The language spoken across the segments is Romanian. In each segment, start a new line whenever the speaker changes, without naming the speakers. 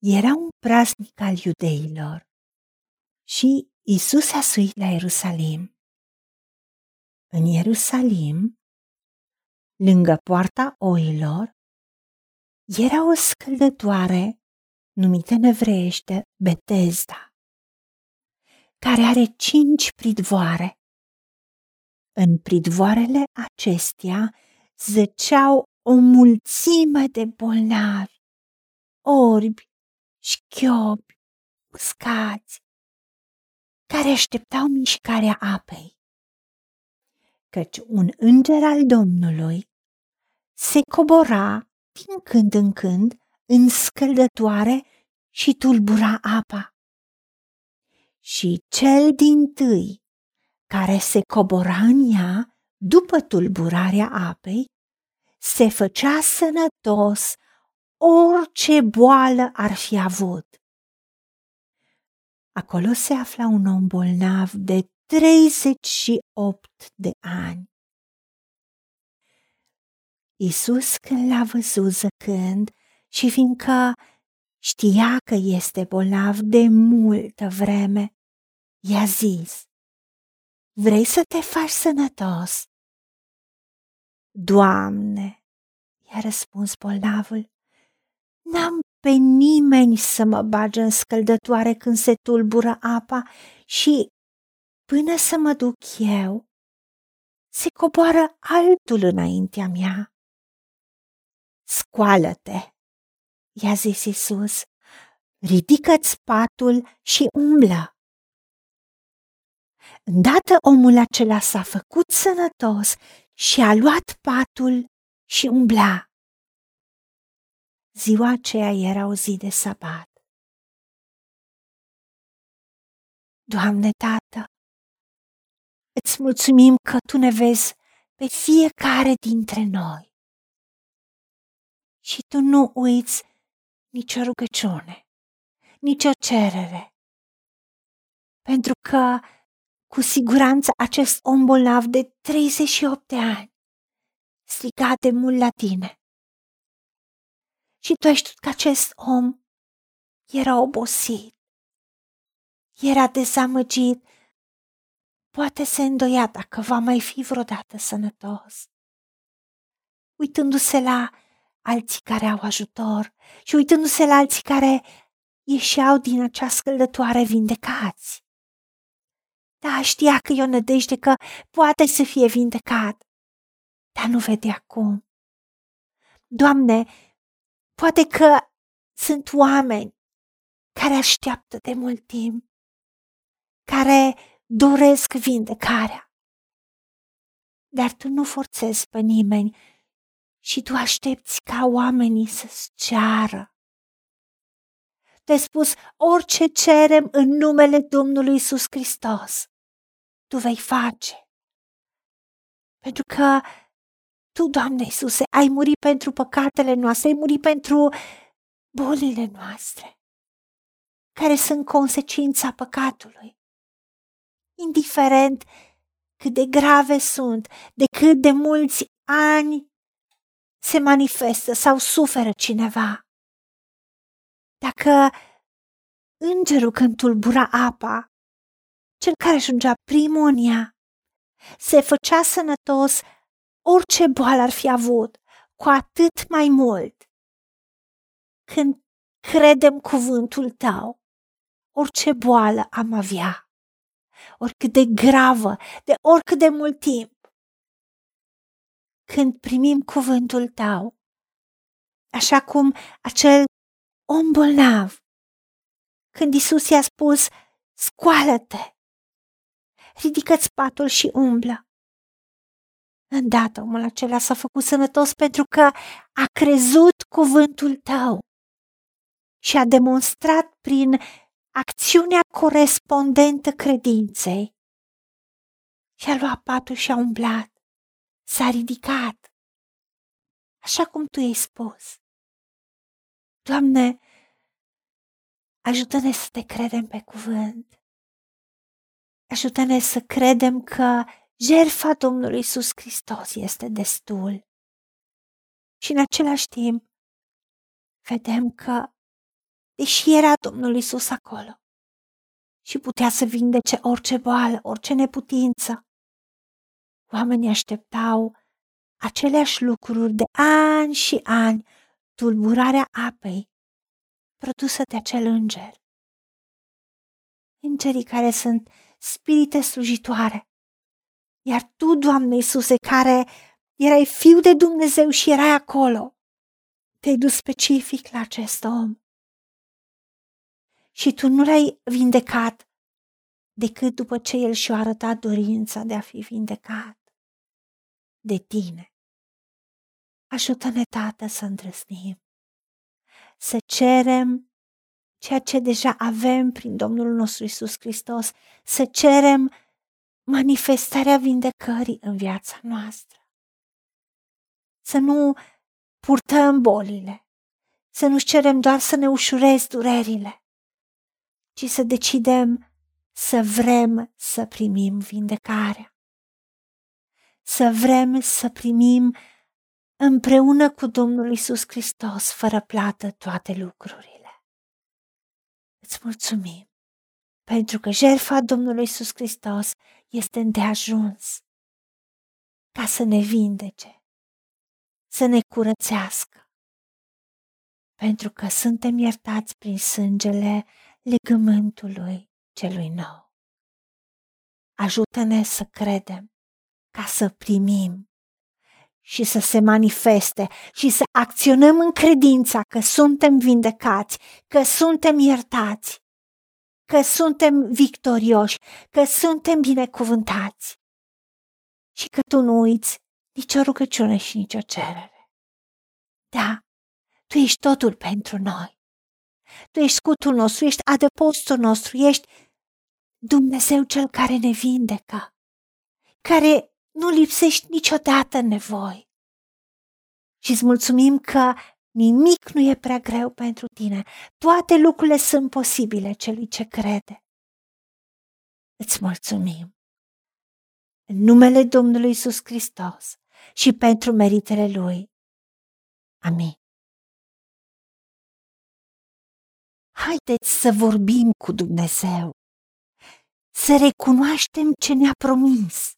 Era un praznic al iudeilor și Isus a suit la Ierusalim. În Ierusalim, lângă poarta oilor, era o scăldătoare numită în evreiește Betesda, care are cinci pridvoare. În pridvoarele acestea zăceau o mulțime de bolnavi, orbi, șchiopi, uscați, care așteptau mișcarea apei. Căci un înger al Domnului se cobora din când în când în scăldătoare și tulbura apa. Și cel din tâi care se cobora în ea după tulburarea apei, se făcea sănătos orice boală ar fi avut. Acolo se afla un om bolnav de 38 de ani. Isus când l-a văzut zăcând și fiindcă știa că este bolnav de multă vreme, i-a zis, Vrei să te faci sănătos? Doamne, i-a răspuns bolnavul, n-am pe nimeni să mă bage în scăldătoare când se tulbură apa și, până să mă duc eu, se coboară altul înaintea mea. Scoală-te, i-a zis Isus, ridică-ți patul și umblă. Îndată omul acela s-a făcut sănătos și a luat patul și umbla. Ziua aceea era o zi de sabat. Doamne, Tată, îți mulțumim că Tu ne vezi pe fiecare dintre noi și Tu nu uiți nicio rugăciune, nicio cerere, pentru că cu siguranță acest om bolnav de 38 de ani striga de mult la tine. Și tu ai știut că acest om era obosit, era dezamăgit, poate se îndoia dacă va mai fi vreodată sănătos. Uitându-se la alții care au ajutor și uitându-se la alții care ieșeau din acea scăldătoare vindecați. Da, știa că e o nădejde că poate să fie vindecat, dar nu vede acum. Doamne, poate că sunt oameni care așteaptă de mult timp, care doresc vindecarea. Dar tu nu forțezi pe nimeni și tu aștepți ca oamenii să-ți ceară. Te spus, orice cerem în numele Domnului Isus Hristos, tu vei face. Pentru că tu, Doamne Iisuse, ai murit pentru păcatele noastre, ai murit pentru bolile noastre, care sunt consecința păcatului. Indiferent cât de grave sunt, de cât de mulți ani se manifestă sau suferă cineva. Dacă îngerul când tulbura apa, cel care ajungea primul în ea, se făcea sănătos orice boală ar fi avut, cu atât mai mult. Când credem cuvântul tău, orice boală am avea, oricât de gravă, de oricât de mult timp, când primim cuvântul tău, așa cum acel om bolnav, când Isus i-a spus, scoală-te, ridică-ți patul și umblă. Îndată omul acela s-a făcut sănătos pentru că a crezut cuvântul tău și a demonstrat prin acțiunea corespondentă credinței. Și-a luat patul și a umblat, s-a ridicat, așa cum tu ai spus. Doamne, ajută-ne să te credem pe cuvânt. Ajută-ne să credem că jertfa Domnului Isus Hristos este destul. Și în același timp, vedem că deși era Domnul Isus acolo și putea să vindece orice boală, orice neputință. Oamenii așteptau aceleași lucruri de ani și ani, tulburarea apei produsă de acel înger. Îngerii care sunt spirite slujitoare. Iar tu, Doamne Iisuse, care erai fiu de Dumnezeu și erai acolo, te-ai dus specific la acest om. Și tu nu l-ai vindecat decât după ce el și-a arătat dorința de a fi vindecat de tine. Ajută-ne, Tată, să îndrăznim, să cerem ceea ce deja avem prin Domnul nostru Isus Hristos, să cerem manifestarea vindecării în viața noastră. Să nu purtăm bolile, să nu cerem doar să ne ușurezi durerile, ci să decidem să vrem să primim vindecarea. Să vrem să primim împreună cu Domnul Isus Hristos, fără plată, toate lucrurile. Îți mulțumim pentru că jertfa Domnului Isus Hristos este îndeajuns ca să ne vindece, să ne curățească, pentru că suntem iertați prin sângele legământului celui nou. Ajută-ne să credem ca să primim și să se manifeste și să acționăm în credința că suntem vindecați, că suntem iertați, că suntem victorioși, că suntem binecuvântați și că tu nu uiți nicio rugăciune și nicio cerere. Da, tu ești totul pentru noi. Tu ești scutul nostru, ești adăpostul nostru, ești Dumnezeu cel care ne vindecă, care nu lipsești niciodată în nevoi. Și îți mulțumim că nimic nu e prea greu pentru tine. Toate lucrurile sunt posibile celui ce crede. Îți mulțumim. În numele Domnului Isus Hristos și pentru meritele Lui. Amin. Haideți să vorbim cu Dumnezeu, să recunoaștem ce ne-a promis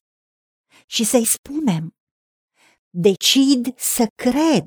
și să-i spunem, decid să cred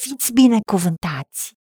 Fiți binecuvântați!